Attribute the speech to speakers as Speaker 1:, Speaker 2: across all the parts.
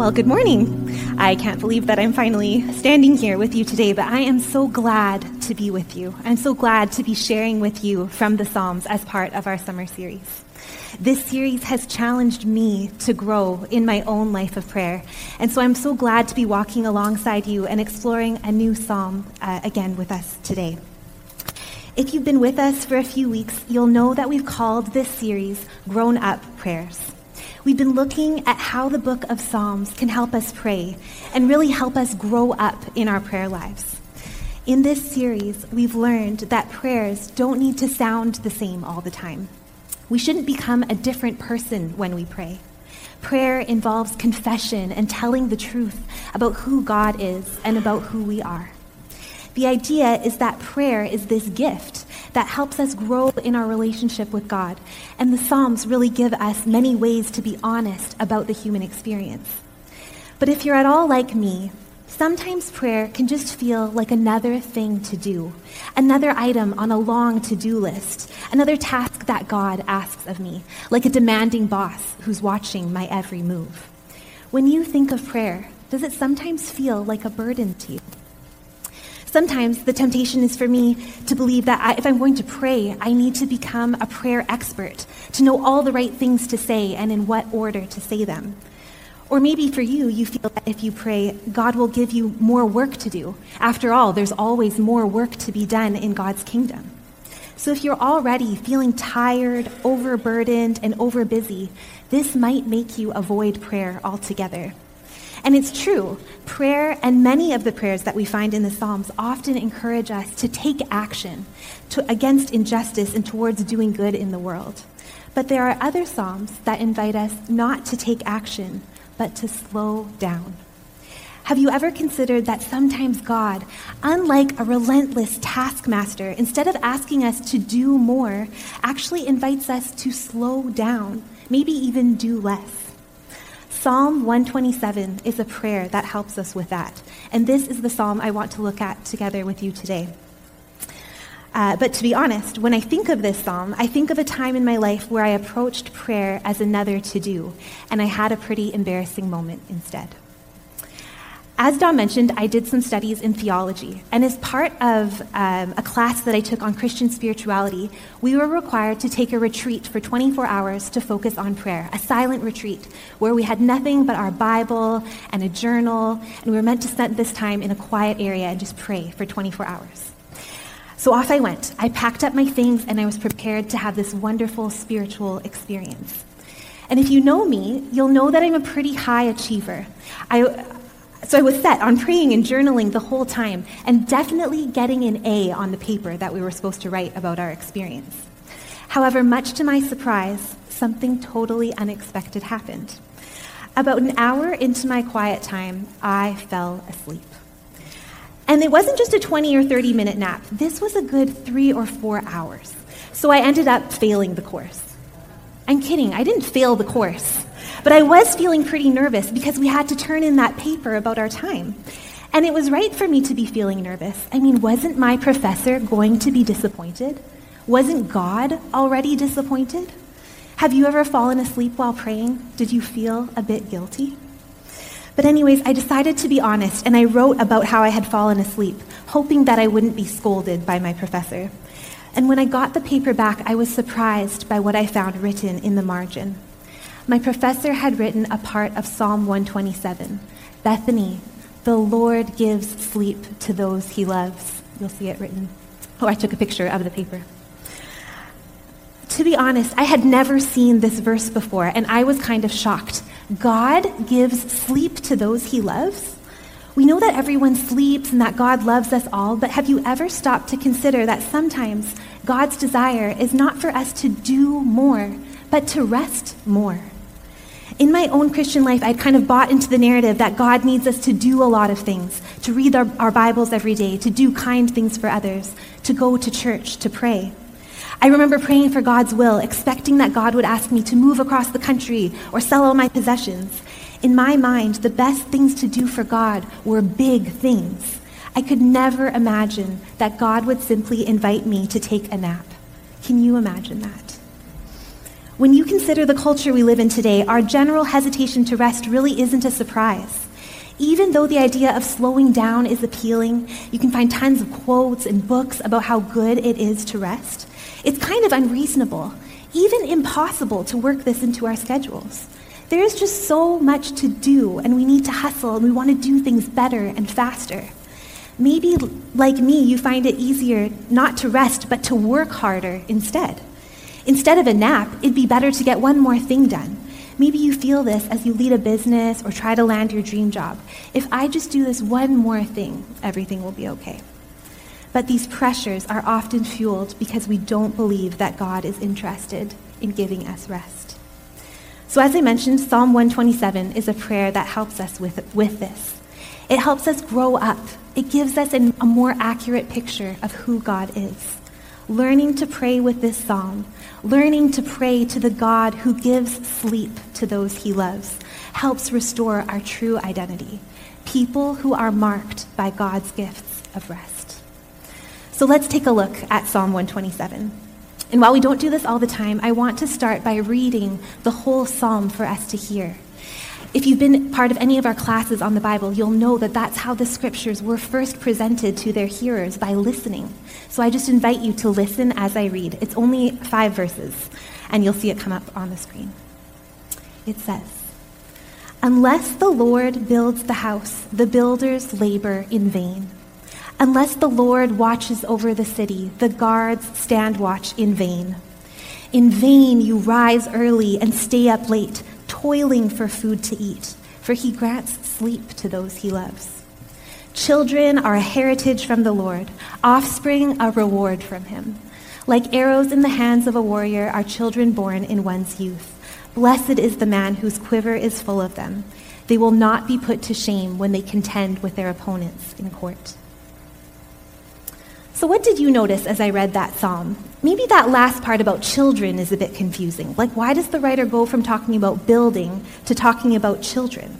Speaker 1: Well, good morning. I can't believe that I'm finally standing here with you today, but I am so glad to be with you. I'm so glad to be sharing with you from the Psalms as part of our summer series. This series has challenged me to grow in my own life of prayer. And so I'm so glad to be walking alongside you and exploring a new psalm uh, again with us today. If you've been with us for a few weeks, you'll know that we've called this series Grown Up Prayers. We've been looking at how the book of Psalms can help us pray and really help us grow up in our prayer lives. In this series, we've learned that prayers don't need to sound the same all the time. We shouldn't become a different person when we pray. Prayer involves confession and telling the truth about who God is and about who we are. The idea is that prayer is this gift that helps us grow in our relationship with God. And the Psalms really give us many ways to be honest about the human experience. But if you're at all like me, sometimes prayer can just feel like another thing to do, another item on a long to do list, another task that God asks of me, like a demanding boss who's watching my every move. When you think of prayer, does it sometimes feel like a burden to you? Sometimes the temptation is for me to believe that I, if I'm going to pray, I need to become a prayer expert, to know all the right things to say and in what order to say them. Or maybe for you, you feel that if you pray, God will give you more work to do. After all, there's always more work to be done in God's kingdom. So if you're already feeling tired, overburdened, and overbusy, this might make you avoid prayer altogether. And it's true, prayer and many of the prayers that we find in the Psalms often encourage us to take action to, against injustice and towards doing good in the world. But there are other Psalms that invite us not to take action, but to slow down. Have you ever considered that sometimes God, unlike a relentless taskmaster, instead of asking us to do more, actually invites us to slow down, maybe even do less? Psalm 127 is a prayer that helps us with that. And this is the psalm I want to look at together with you today. Uh, but to be honest, when I think of this psalm, I think of a time in my life where I approached prayer as another to do, and I had a pretty embarrassing moment instead. As Don mentioned, I did some studies in theology, and as part of um, a class that I took on Christian spirituality, we were required to take a retreat for 24 hours to focus on prayer, a silent retreat where we had nothing but our Bible and a journal, and we were meant to spend this time in a quiet area and just pray for 24 hours. So off I went. I packed up my things, and I was prepared to have this wonderful spiritual experience. And if you know me, you'll know that I'm a pretty high achiever. I, so I was set on praying and journaling the whole time and definitely getting an A on the paper that we were supposed to write about our experience. However, much to my surprise, something totally unexpected happened. About an hour into my quiet time, I fell asleep. And it wasn't just a 20 or 30 minute nap, this was a good three or four hours. So I ended up failing the course. I'm kidding, I didn't fail the course. But I was feeling pretty nervous because we had to turn in that paper about our time. And it was right for me to be feeling nervous. I mean, wasn't my professor going to be disappointed? Wasn't God already disappointed? Have you ever fallen asleep while praying? Did you feel a bit guilty? But, anyways, I decided to be honest and I wrote about how I had fallen asleep, hoping that I wouldn't be scolded by my professor. And when I got the paper back, I was surprised by what I found written in the margin. My professor had written a part of Psalm 127 Bethany, the Lord gives sleep to those he loves. You'll see it written. Oh, I took a picture of the paper. To be honest, I had never seen this verse before, and I was kind of shocked. God gives sleep to those he loves? We know that everyone sleeps and that God loves us all, but have you ever stopped to consider that sometimes God's desire is not for us to do more, but to rest more? In my own Christian life, I'd kind of bought into the narrative that God needs us to do a lot of things, to read our, our Bibles every day, to do kind things for others, to go to church, to pray. I remember praying for God's will, expecting that God would ask me to move across the country or sell all my possessions. In my mind, the best things to do for God were big things. I could never imagine that God would simply invite me to take a nap. Can you imagine that? When you consider the culture we live in today, our general hesitation to rest really isn't a surprise. Even though the idea of slowing down is appealing, you can find tons of quotes and books about how good it is to rest. It's kind of unreasonable, even impossible to work this into our schedules. There is just so much to do, and we need to hustle, and we want to do things better and faster. Maybe, like me, you find it easier not to rest, but to work harder instead. Instead of a nap, it'd be better to get one more thing done. Maybe you feel this as you lead a business or try to land your dream job. If I just do this one more thing, everything will be okay. But these pressures are often fueled because we don't believe that God is interested in giving us rest. So, as I mentioned, Psalm 127 is a prayer that helps us with, with this. It helps us grow up, it gives us a, a more accurate picture of who God is. Learning to pray with this psalm, learning to pray to the God who gives sleep to those he loves, helps restore our true identity people who are marked by God's gifts of rest. So let's take a look at Psalm 127. And while we don't do this all the time, I want to start by reading the whole psalm for us to hear. If you've been part of any of our classes on the Bible, you'll know that that's how the scriptures were first presented to their hearers by listening. So I just invite you to listen as I read. It's only five verses, and you'll see it come up on the screen. It says, Unless the Lord builds the house, the builders labor in vain. Unless the Lord watches over the city, the guards stand watch in vain. In vain you rise early and stay up late, toiling for food to eat, for he grants sleep to those he loves. Children are a heritage from the Lord, offspring a reward from him. Like arrows in the hands of a warrior are children born in one's youth. Blessed is the man whose quiver is full of them. They will not be put to shame when they contend with their opponents in court. So, what did you notice as I read that psalm? Maybe that last part about children is a bit confusing. Like, why does the writer go from talking about building to talking about children?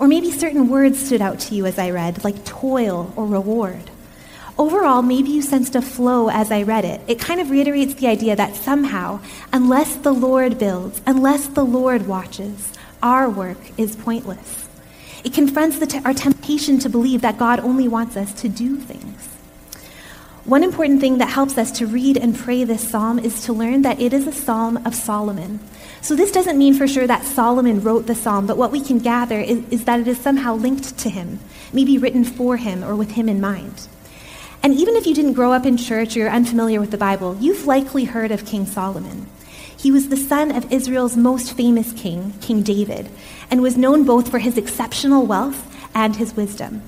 Speaker 1: Or maybe certain words stood out to you as I read, like toil or reward. Overall, maybe you sensed a flow as I read it. It kind of reiterates the idea that somehow, unless the Lord builds, unless the Lord watches, our work is pointless. It confronts our temptation to believe that God only wants us to do things. One important thing that helps us to read and pray this psalm is to learn that it is a psalm of Solomon. So, this doesn't mean for sure that Solomon wrote the psalm, but what we can gather is, is, that it is somehow linked to him, maybe written for him or with him in mind. And even if you didn't grow up in church or you're unfamiliar with the Bible, you've likely heard of King Solomon. He was the son of Israel's most famous king, King David, and was known both for his exceptional wealth and his wisdom.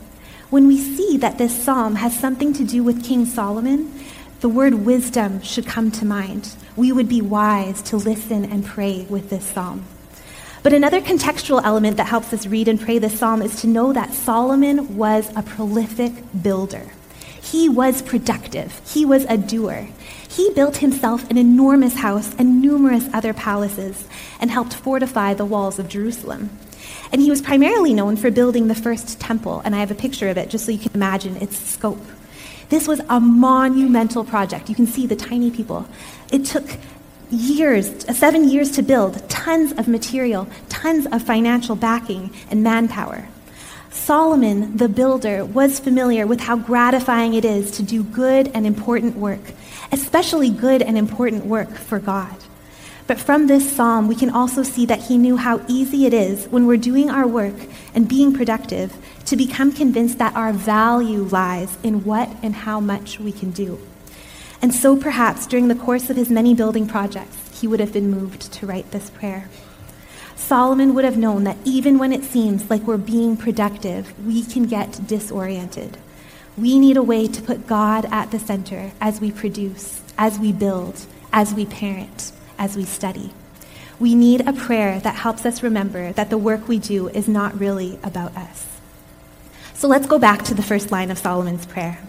Speaker 1: When we see that this psalm has something to do with King Solomon, the word wisdom should come to mind. We would be wise to listen and pray with this psalm. But another contextual element that helps us read and pray this psalm is to know that Solomon was a prolific builder. He was productive, he was a doer. He built himself an enormous house and numerous other palaces and helped fortify the walls of Jerusalem. And he was primarily known for building the first temple, and I have a picture of it just so you can imagine its scope. This was a monumental project. You can see the tiny people. It took years, uh, seven years to build, tons of material, tons of financial backing and manpower. Solomon, the builder, was familiar with how gratifying it is to do good and important work, especially good and important work for God. But from this psalm, we can also see that he knew how easy it is when we're doing our work and being productive to become convinced that our value lies in what and how much we can do. And so perhaps during the course of his many building projects, he would have been moved to write this prayer. Solomon would have known that even when it seems like we're being productive, we can get disoriented. We need a way to put God at the center as we produce, as we build, as we parent, as we study. We need a prayer that helps us remember that the work we do is not really about us. So let's go back to the first line of Solomon's prayer.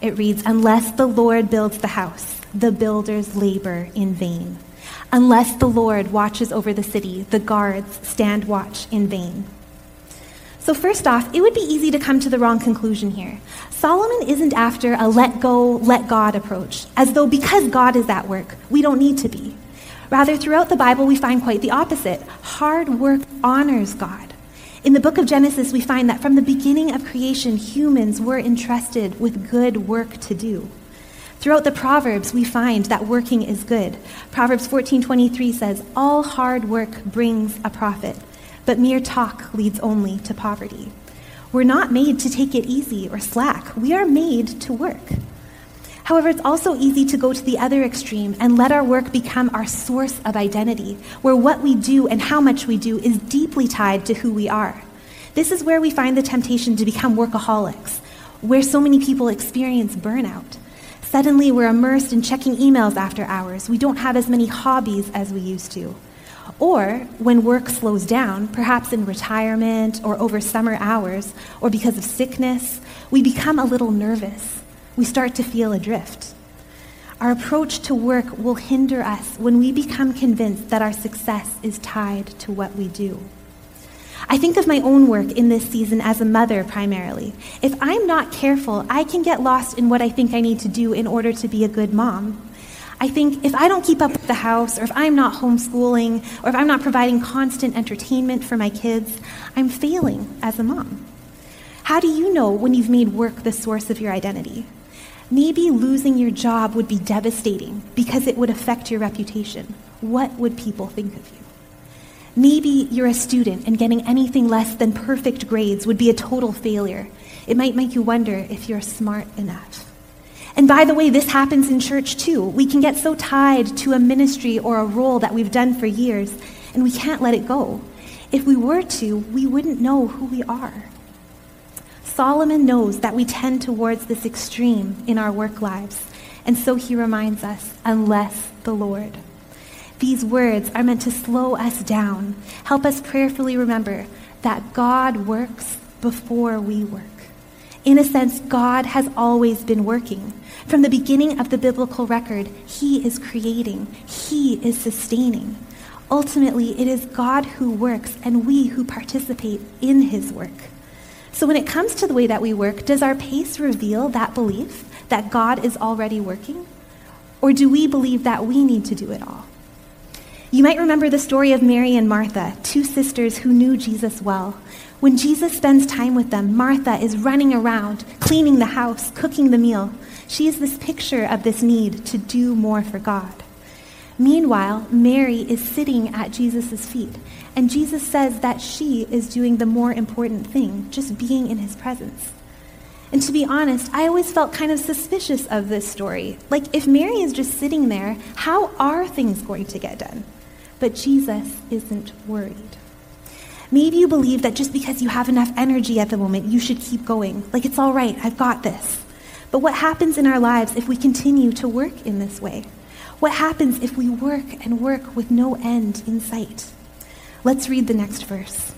Speaker 1: It reads, Unless the Lord builds the house, the builders labor in vain. Unless the Lord watches over the city, the guards stand watch in vain. So, first off, it would be easy to come to the wrong conclusion here. Solomon isn't after a let go, let God approach, as though because God is at work, we don't need to be. Rather, throughout the Bible, we find quite the opposite. Hard work honors God. In the book of Genesis, we find that from the beginning of creation, humans were entrusted with good work to do. Throughout the Proverbs, we find that working is good. Proverbs 14:23 says, "All hard work brings a profit, but mere talk leads only to poverty." We're not made to take it easy or slack. We are made to work. However, it's also easy to go to the other extreme and let our work become our source of identity, where what we do and how much we do is deeply tied to who we are. This is where we find the temptation to become workaholics, where so many people experience burnout. Suddenly, we're immersed in checking emails after hours. We don't have as many hobbies as we used to. Or when work slows down, perhaps in retirement or over summer hours or because of sickness, we become a little nervous. We start to feel adrift. Our approach to work will hinder us when we become convinced that our success is tied to what we do. I think of my own work in this season as a mother primarily. If I'm not careful, I can get lost in what I think I need to do in order to be a good mom. I think if I don't keep up with the house, or if I'm not homeschooling, or if I'm not providing constant entertainment for my kids, I'm failing as a mom. How do you know when you've made work the source of your identity? Maybe losing your job would be devastating because it would affect your reputation. What would people think of you? Maybe you're a student and getting anything less than perfect grades would be a total failure. It might make you wonder if you're smart enough. And by the way, this happens in church too. We can get so tied to a ministry or a role that we've done for years, and we can't let it go. If we were to, we wouldn't know who we are. Solomon knows that we tend towards this extreme in our work lives, and so he reminds us unless the Lord. These words are meant to slow us down, help us prayerfully remember that God works before we work. In a sense, God has always been working. From the beginning of the biblical record, He is creating, He is sustaining. Ultimately, it is God who works and we who participate in His work. So, when it comes to the way that we work, does our pace reveal that belief that God is already working? Or do we believe that we need to do it all? You might remember the story of Mary and Martha, two sisters who knew Jesus well. When Jesus spends time with them, Martha is running around, cleaning the house, cooking the meal. She is this picture of this need to do more for God. Meanwhile, Mary is sitting at Jesus' feet, and Jesus says that she is doing the more important thing, just being in his presence. And to be honest, I always felt kind of suspicious of this story. Like, if Mary is just sitting there, how are things going to get done? But Jesus isn't worried. Maybe you believe that just because you have enough energy at the moment, you should keep going. Like, it's all right, I've got this. But what happens in our lives if we continue to work in this way? What happens if we work and work with no end in sight? Let's read the next verse.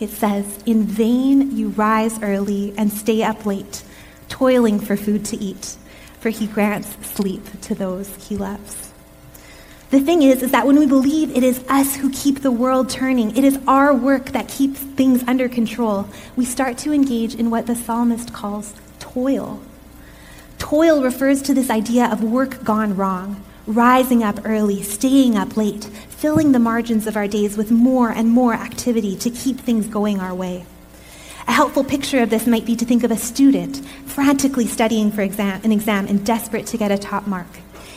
Speaker 1: It says, In vain you rise early and stay up late, toiling for food to eat, for he grants sleep to those he loves. The thing is, is that when we believe it is us who keep the world turning, it is our work that keeps things under control, we start to engage in what the psalmist calls toil. Toil refers to this idea of work gone wrong, rising up early, staying up late, filling the margins of our days with more and more activity to keep things going our way. A helpful picture of this might be to think of a student frantically studying for exam, an exam and desperate to get a top mark.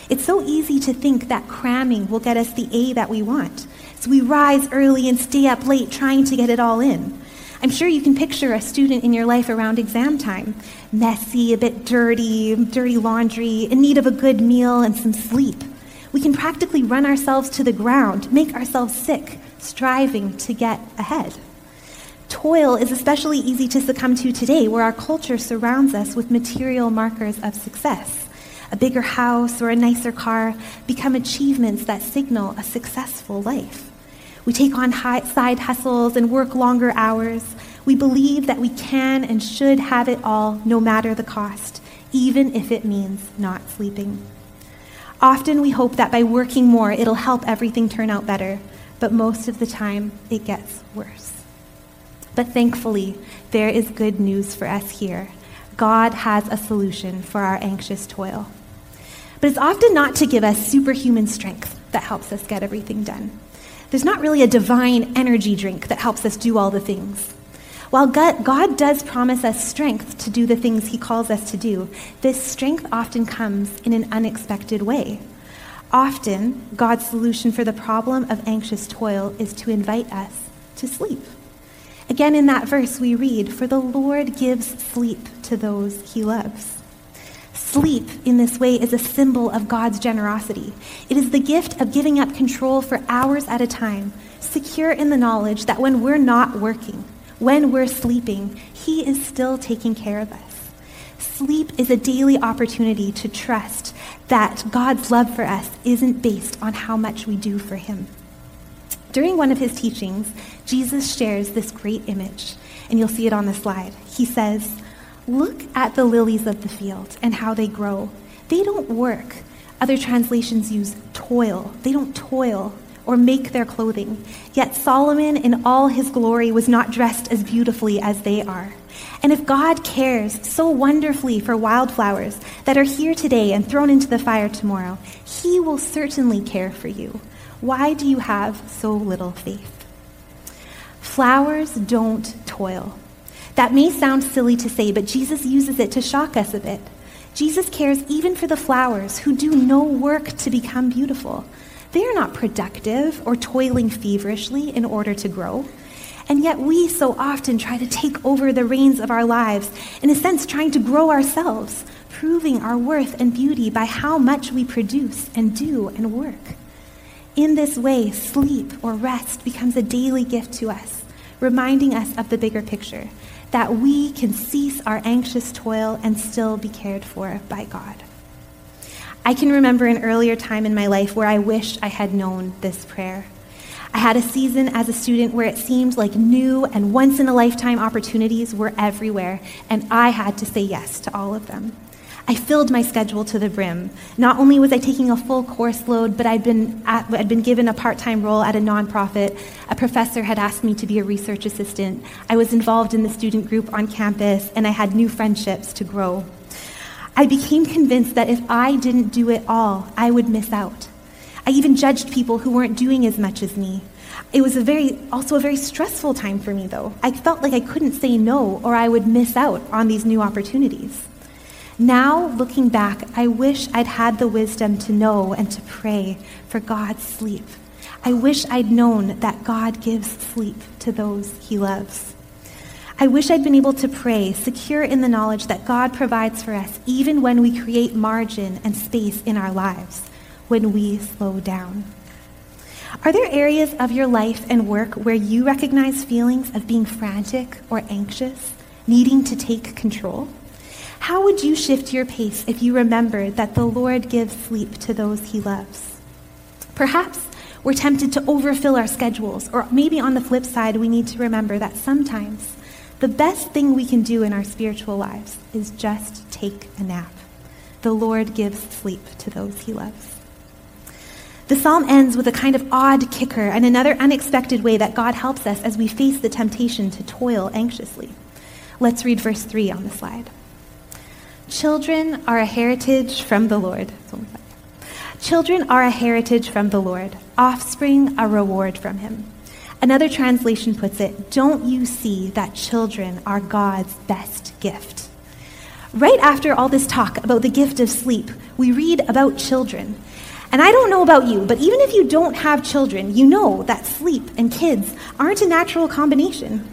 Speaker 1: It's so easy to think that cramming will get us the A that we want. So we rise early and stay up late trying to get it all in. I'm sure you can picture a student in your life around exam time messy, a bit dirty, dirty laundry, in need of a good meal and some sleep. We can practically run ourselves to the ground, make ourselves sick, striving to get ahead. Toil is especially easy to succumb to today, where our culture surrounds us with material markers of success. A bigger house or a nicer car become achievements that signal a successful life. We take on side hustles and work longer hours. We believe that we can and should have it all, no matter the cost, even if it means not sleeping. Often we hope that by working more, it'll help everything turn out better, but most of the time, it gets worse. But thankfully, there is good news for us here. God has a solution for our anxious toil. But it's often not to give us superhuman strength that helps us get everything done. There's not really a divine energy drink that helps us do all the things. While God, does promise us strength to do the things He calls us to do, this strength often comes in an unexpected way. Often, God's solution for the problem of anxious toil is to invite us to sleep. Again, in that verse, we read, For the Lord gives sleep to those He loves. Sleep in this way is a symbol of God's generosity. It is the gift of giving up control for hours at a time, secure in the knowledge that when we're not working, when we're sleeping, He is still taking care of us. Sleep is a daily opportunity to trust that God's love for us isn't based on how much we do for Him. During one of his teachings, Jesus shares this great image, and you'll see it on the slide. He says, Look at the lilies of the field and how they grow. They don't work. Other translations use toil. They don't toil or make their clothing. Yet Solomon, in all his glory, was not dressed as beautifully as they are. And if God cares so wonderfully for wildflowers that are here today and thrown into the fire tomorrow, he will certainly care for you. Why do you have so little faith? Flowers don't toil. That may sound silly to say, but Jesus uses it to shock us a bit. Jesus cares even for the flowers who do no work to become beautiful. They are not productive or toiling feverishly in order to grow. And yet, we so often try to take over the reins of our lives, in a sense, trying to grow ourselves, proving our worth and beauty by how much we produce and do and work. In this way, sleep or rest becomes a daily gift to us, reminding us of the bigger picture that we can cease our anxious toil and still be cared for by God. I can remember an earlier time in my life where I wished I had known this prayer. I had a season as a student where it seemed like new and once in a lifetime opportunities were everywhere, and I had to say yes to all of them. I filled my schedule to the brim. Not only was I taking a full course load, but I'd been, at, I'd been given a part time role at a nonprofit. A professor had asked me to be a research assistant. I was involved in the student group on campus, and I had new friendships to grow. I became convinced that if I didn't do it all, I would miss out. I even judged people who weren't doing as much as me. It was a very, also a very stressful time for me, though. I felt like I couldn't say no, or I would miss out on these new opportunities. Now, looking back, I wish I'd had the wisdom to know and to pray for God's sleep. I wish I'd known that God gives sleep to those he loves. I wish I'd been able to pray, secure in the knowledge that God provides for us even when we create margin and space in our lives, when we slow down. Are there areas of your life and work where you recognize feelings of being frantic or anxious, needing to take control? How would you shift your pace if you remembered that the Lord gives sleep to those he loves? Perhaps we're tempted to overfill our schedules, or maybe on the flip side, we need to remember that sometimes the best thing we can do in our spiritual lives is just take a nap. The Lord gives sleep to those he loves. The psalm ends with a kind of odd kicker and another unexpected way that God helps us as we face the temptation to toil anxiously. Let's read verse 3 on the slide. Children are a heritage from the Lord. Children are a heritage from the Lord, offspring a reward from him. Another translation puts it Don't you see that children are God's best gift? Right after all this talk about the gift of sleep, we read about children. And I don't know about you, but even if you don't have children, you know that sleep and kids aren't a natural combination.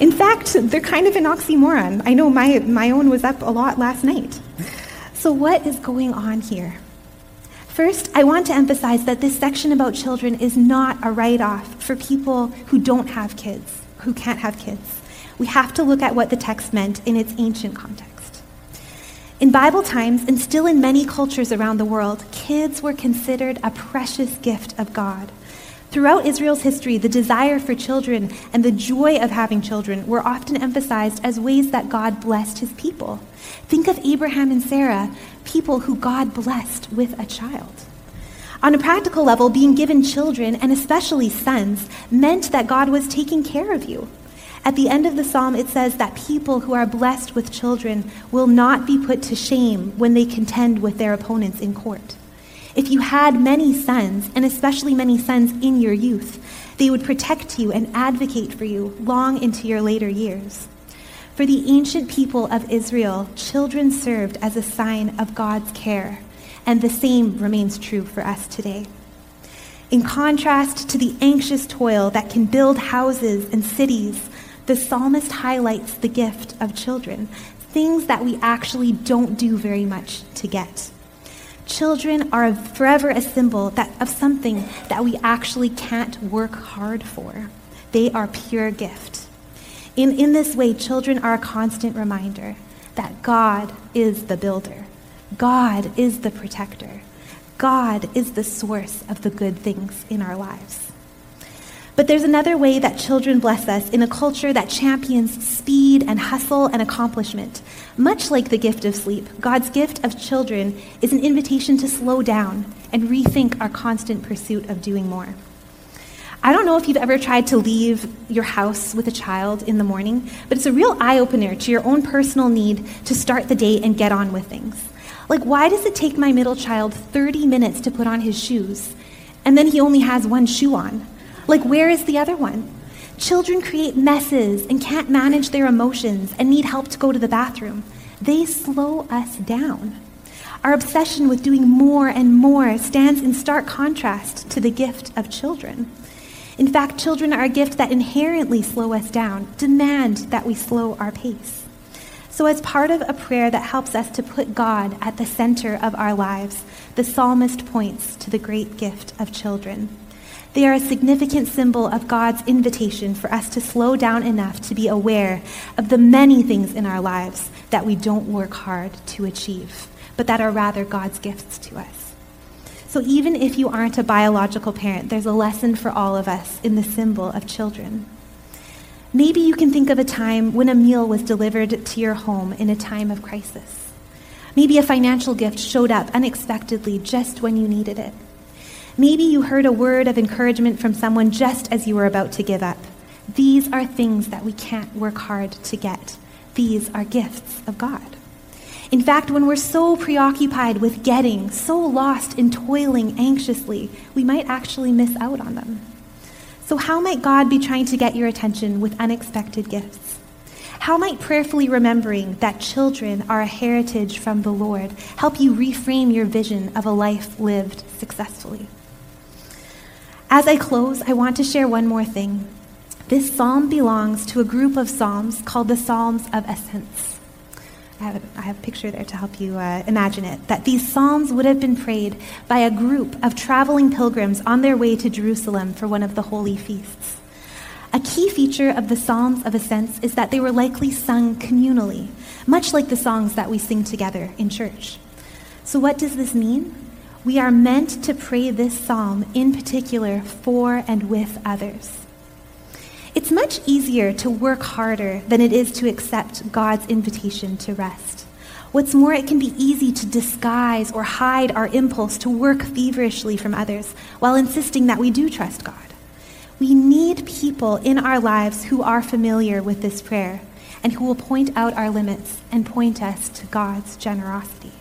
Speaker 1: In fact, they're kind of an oxymoron. I know my, my own was up a lot last night. So, what is going on here? First, I want to emphasize that this section about children is not a write off for people who don't have kids, who can't have kids. We have to look at what the text meant in its ancient context. In Bible times, and still in many cultures around the world, kids were considered a precious gift of God. Throughout Israel's history, the desire for children and the joy of having children were often emphasized as ways that God blessed his people. Think of Abraham and Sarah, people who God blessed with a child. On a practical level, being given children, and especially sons, meant that God was taking care of you. At the end of the psalm, it says that people who are blessed with children will not be put to shame when they contend with their opponents in court. If you had many sons, and especially many sons in your youth, they would protect you and advocate for you long into your later years. For the ancient people of Israel, children served as a sign of God's care, and the same remains true for us today. In contrast to the anxious toil that can build houses and cities, the psalmist highlights the gift of children, things that we actually don't do very much to get. Children are forever a symbol that, of something that we actually can't work hard for. They are pure gift. In, in this way, children are a constant reminder that God is the builder, God is the protector, God is the source of the good things in our lives. But there's another way that children bless us in a culture that champions speed and hustle and accomplishment. Much like the gift of sleep, God's gift of children is an invitation to slow down and rethink our constant pursuit of doing more. I don't know if you've ever tried to leave your house with a child in the morning, but it's a real eye opener to your own personal need to start the day and get on with things. Like, why does it take my middle child 30 minutes to put on his shoes, and then he only has one shoe on? Like, where is the other one? Children create messes and can't manage their emotions and need help to go to the bathroom. They slow us down. Our obsession with doing more and more stands in stark contrast to the gift of children. In fact, children are a gift that inherently slow us down, demand that we slow our pace. So, as part of a prayer that helps us to put God at the center of our lives, the psalmist points to the great gift of children. They are a significant symbol of God's invitation for us to slow down enough to be aware of the many things in our lives that we don't work hard to achieve, but that are rather God's gifts to us. So even if you aren't a biological parent, there's a lesson for all of us in the symbol of children. Maybe you can think of a time when a meal was delivered to your home in a time of crisis. Maybe a financial gift showed up unexpectedly just when you needed it. Maybe you heard a word of encouragement from someone just as you were about to give up. These are things that we can't work hard to get. These are gifts of God. In fact, when we're so preoccupied with getting, so lost in toiling anxiously, we might actually miss out on them. So, how might God be trying to get your attention with unexpected gifts? How might prayerfully remembering that children are a heritage from the Lord help you reframe your vision of a life lived successfully? As I close, I want to share one more thing. This psalm belongs to a group of psalms called the Psalms of Ascents. I have, a, I have a picture there to help you uh, imagine it. That these psalms would have been prayed by a group of traveling pilgrims on their way to Jerusalem for one of the holy feasts. A key feature of the Psalms of Ascents is that they were likely sung communally, much like the songs that we sing together in church. So, what does this mean? We are meant to pray this psalm in particular for and with others. It's much easier to work harder than it is to accept God's invitation to rest. What's more, it can be easy to disguise or hide our impulse to work feverishly from others while insisting that we do trust God. We need people in our lives who are familiar with this prayer and who will point out our limits and point us to God's generosity.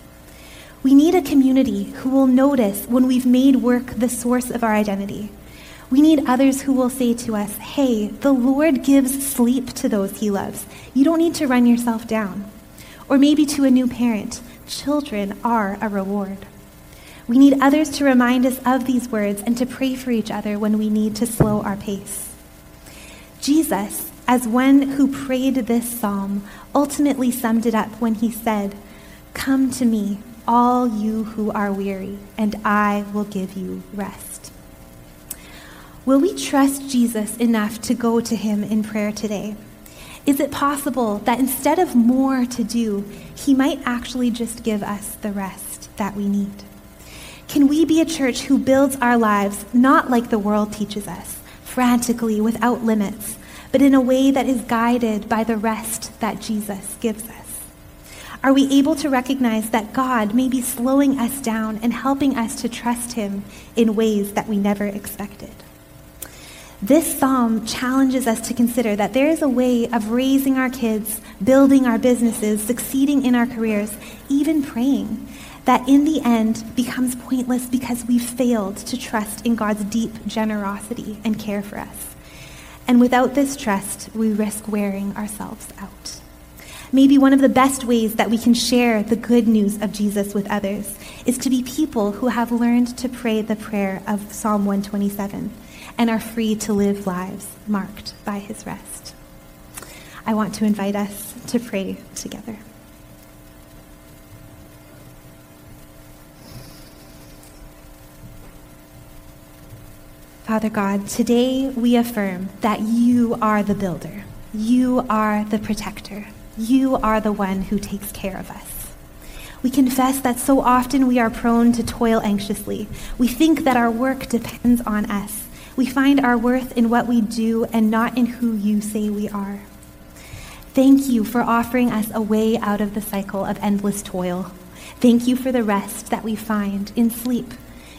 Speaker 1: We need a community who will notice when we've made work the source of our identity. We need others who will say to us, hey, the Lord gives sleep to those he loves. You don't need to run yourself down. Or maybe to a new parent, children are a reward. We need others to remind us of these words and to pray for each other when we need to slow our pace. Jesus, as one who prayed this psalm ultimately summed it up when he said, Come to me, all you who are weary, and I will give you rest. Will we trust Jesus enough to go to him in prayer today? Is it possible that instead of more to do, he might actually just give us the rest that we need? Can we be a church who builds our lives not like the world teaches us, frantically, without limits, but in a way that is guided by the rest that Jesus gives us? Are we able to recognize that God may be slowing us down and helping us to trust Him in ways that we never expected? This psalm challenges us to consider that there is a way of raising our kids, building our businesses, succeeding in our careers, even praying, that in the end becomes pointless because we've failed to trust in God's deep generosity and care for us. And without this trust, we risk wearing ourselves out. Maybe one of the best ways that we can share the good news of Jesus with others is to be people who have learned to pray the prayer of Psalm 127 and are free to live lives marked by his rest. I want to invite us to pray together. Father God, today we affirm that you are the builder. You are the protector. You are the one who takes care of us. We confess that so often we are prone to toil anxiously. We think that our work depends on us. We find our worth in what we do and not in who you say we are. Thank you for offering us a way out of the cycle of endless toil. Thank you for the rest that we find in sleep,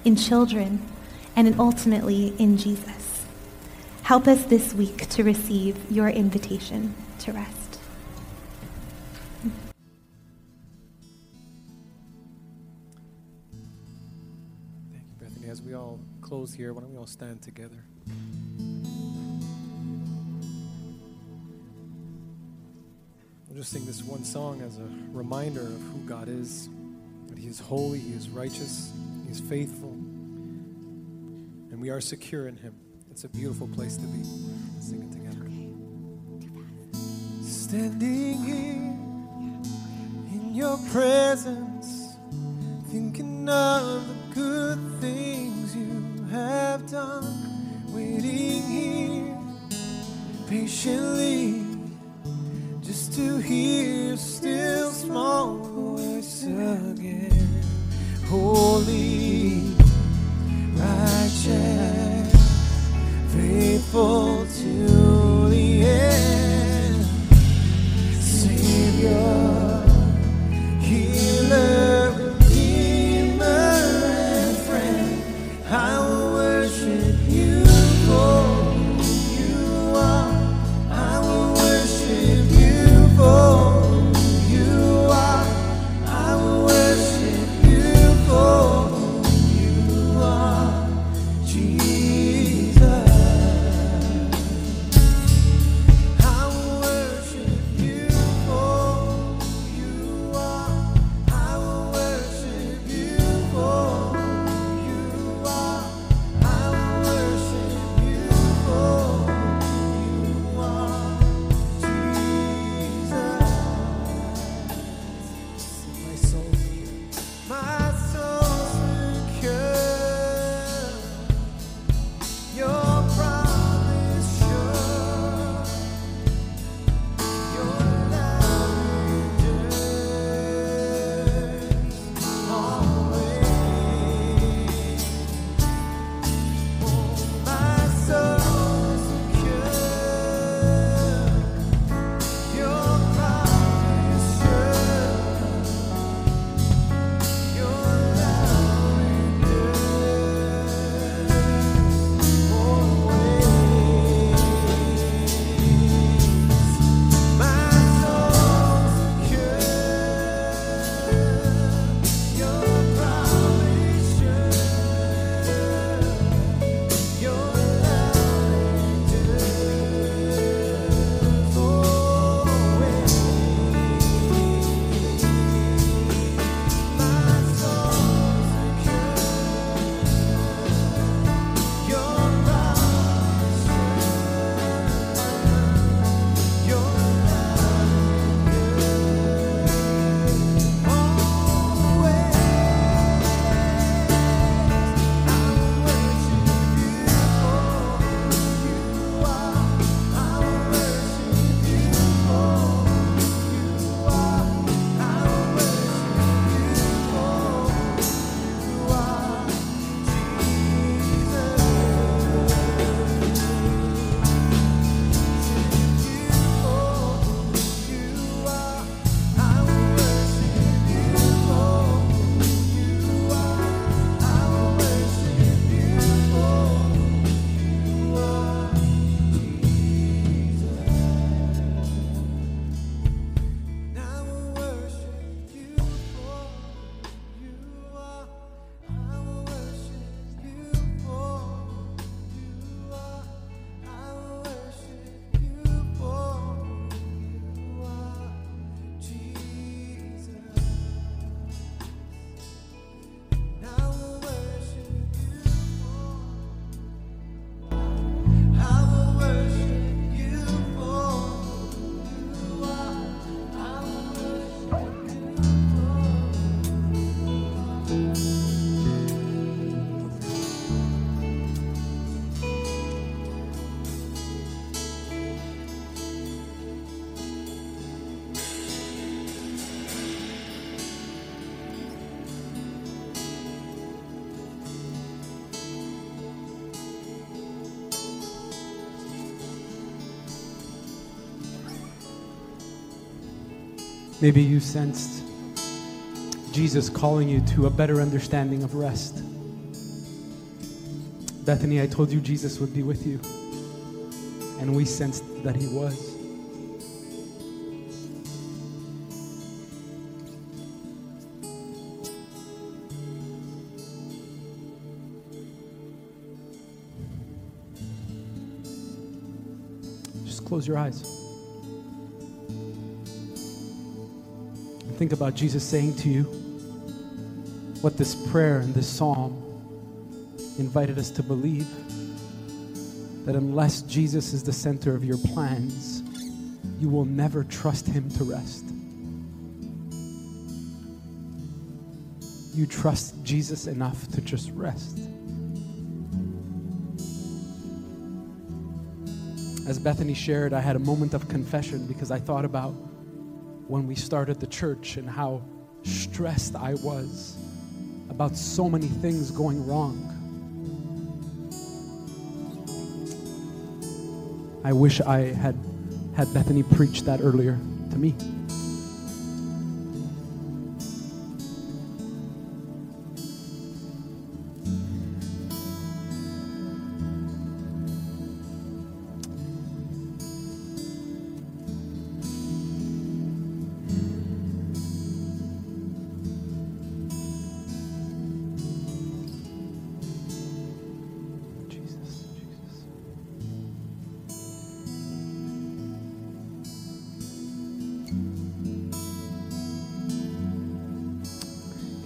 Speaker 1: in children, and in ultimately in Jesus. Help us this week to receive your invitation to rest.
Speaker 2: Close here, why don't we all stand together? We'll just sing this one song as a reminder of who God is, that He is holy, He is righteous, He is faithful, and we are secure in Him. It's a beautiful place to be. Let's sing it together. Standing here in your presence, thinking of the good things you have done, waiting here patiently just to hear still small voice again. Holy, righteous, faithful
Speaker 3: Maybe you sensed Jesus calling you to a better understanding of rest. Bethany, I told you Jesus would be with you, and we sensed that he was. Just close your eyes. Think about Jesus saying to you what this prayer and this psalm invited us to believe that unless Jesus is the center of your plans, you will never trust Him to rest. You trust Jesus enough to just rest. As Bethany shared, I had a moment of confession because I thought about when we started the church and how stressed I was about so many things going wrong. I wish I had had Bethany preach that earlier to me.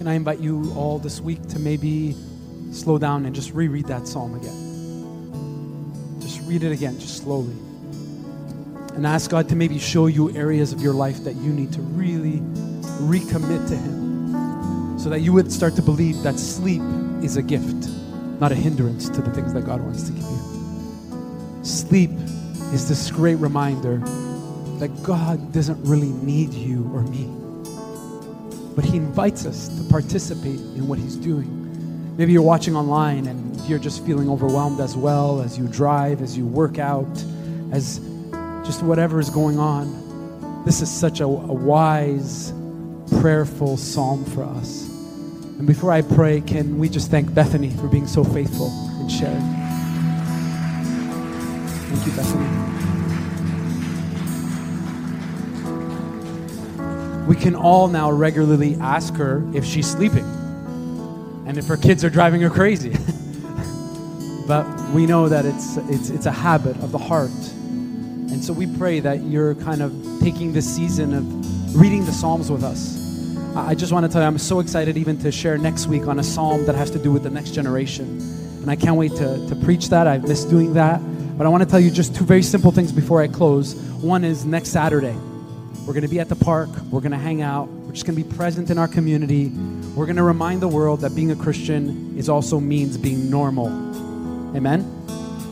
Speaker 3: Can I invite you all this week to maybe slow down and just reread that psalm again? Just read it again, just slowly. And ask God to maybe show you areas of your life that you need to really recommit to Him so that you would start to believe that sleep is a gift, not a hindrance to the things that God wants to give you. Sleep is this great reminder that God doesn't really need you or me but he invites us to participate in what he's doing. Maybe you're watching online and you're just feeling overwhelmed as well as you drive, as you work out, as just whatever is going on. This is such a, a wise, prayerful psalm for us. And before I pray, can we just thank Bethany for being so faithful and sharing? Thank you, Bethany. We can all now regularly ask her if she's sleeping and if her kids are driving her crazy. but we know that it's, it's, it's a habit of the heart. And so we pray that you're kind of taking this season of reading the Psalms with us. I just want to tell you, I'm so excited even to share next week on a psalm that has to do with the next generation. And I can't wait to, to preach that. I've missed doing that. But I want to tell you just two very simple things before I close. One is next Saturday. We're going to be at the park. We're going to hang out. We're just going to be present in our community. We're going to remind the world that being a Christian is also means being normal. Amen?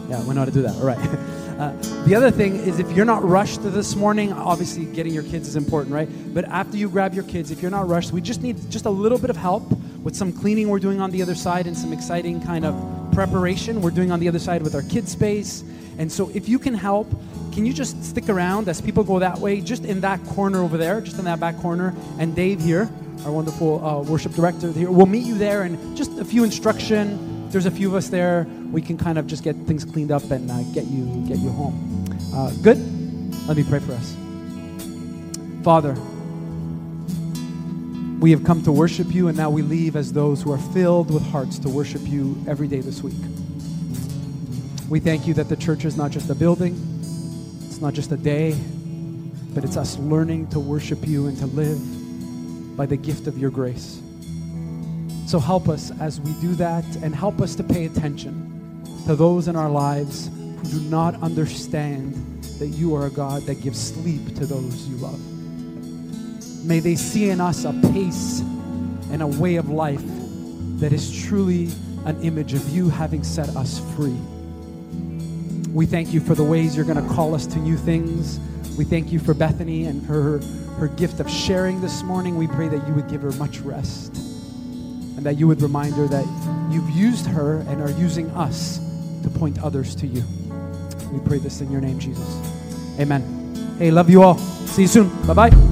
Speaker 3: Yeah, we know how to do that. All right. Uh, the other thing is if you're not rushed this morning, obviously getting your kids is important, right? But after you grab your kids, if you're not rushed, we just need just a little bit of help with some cleaning we're doing on the other side and some exciting kind of preparation we're doing on the other side with our kids space. And so if you can help, can you just stick around as people go that way, just in that corner over there, just in that back corner, and Dave here, our wonderful uh, worship director here, we'll meet you there and just a few instruction. There's a few of us there, we can kind of just get things cleaned up and uh, get you get you home. Uh, good. Let me pray for us. Father, we have come to worship you, and now we leave as those who are filled with hearts to worship you every day this week. We thank you that the church is not just a building, it's not just a day, but it's us learning to worship you and to live by the gift of your grace. So help us as we do that and help us to pay attention to those in our lives who do not understand that you are a God that gives sleep to those you love. May they see in us a pace and a way of life that is truly an image of you having set us free. We thank you for the ways you're going to call us to new things. We thank you for Bethany and her, her gift of sharing this morning. We pray that you would give her much rest and that you would remind her that you've used her and are using us to point others to you. We pray this in your name, Jesus. Amen. Hey, love you all. See you soon. Bye bye.